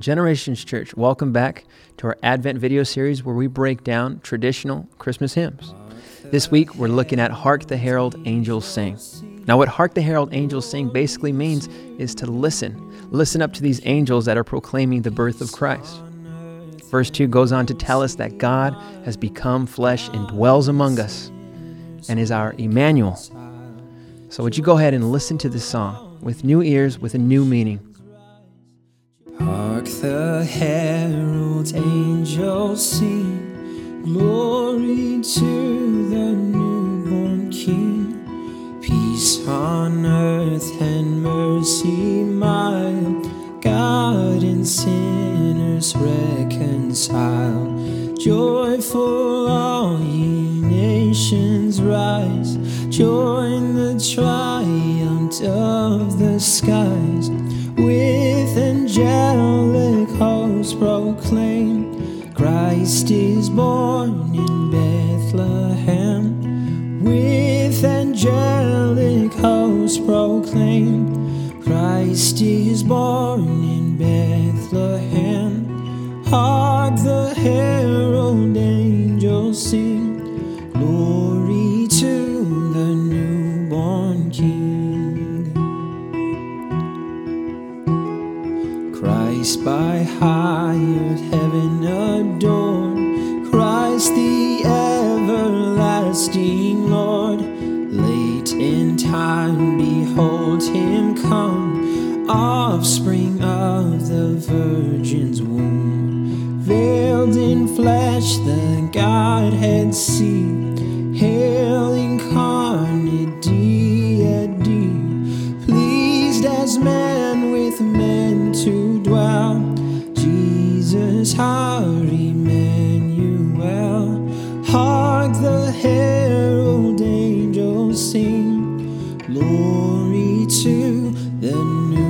Generations Church, welcome back to our Advent video series where we break down traditional Christmas hymns. This week we're looking at Hark the Herald Angels Sing. Now, what Hark the Herald Angels Sing basically means is to listen. Listen up to these angels that are proclaiming the birth of Christ. Verse 2 goes on to tell us that God has become flesh and dwells among us and is our Emmanuel. So, would you go ahead and listen to this song with new ears, with a new meaning? Hark the herald angels sing, glory to the newborn King. Peace on earth and mercy mild, God and sinners reconcile. Joyful all ye nations rise, join the triumph of the skies with angelic hosts proclaim Christ is born in Bethlehem. With angelic hosts proclaim Christ is born in Bethlehem. Hark the herald angels sing, by hired heaven adored, Christ the everlasting Lord. Late in time, behold him come, offspring of the Virgin's womb. Veiled in flesh, the Godhead see, hail Jesus, our Emmanuel, hark the herald angels sing, glory to the new.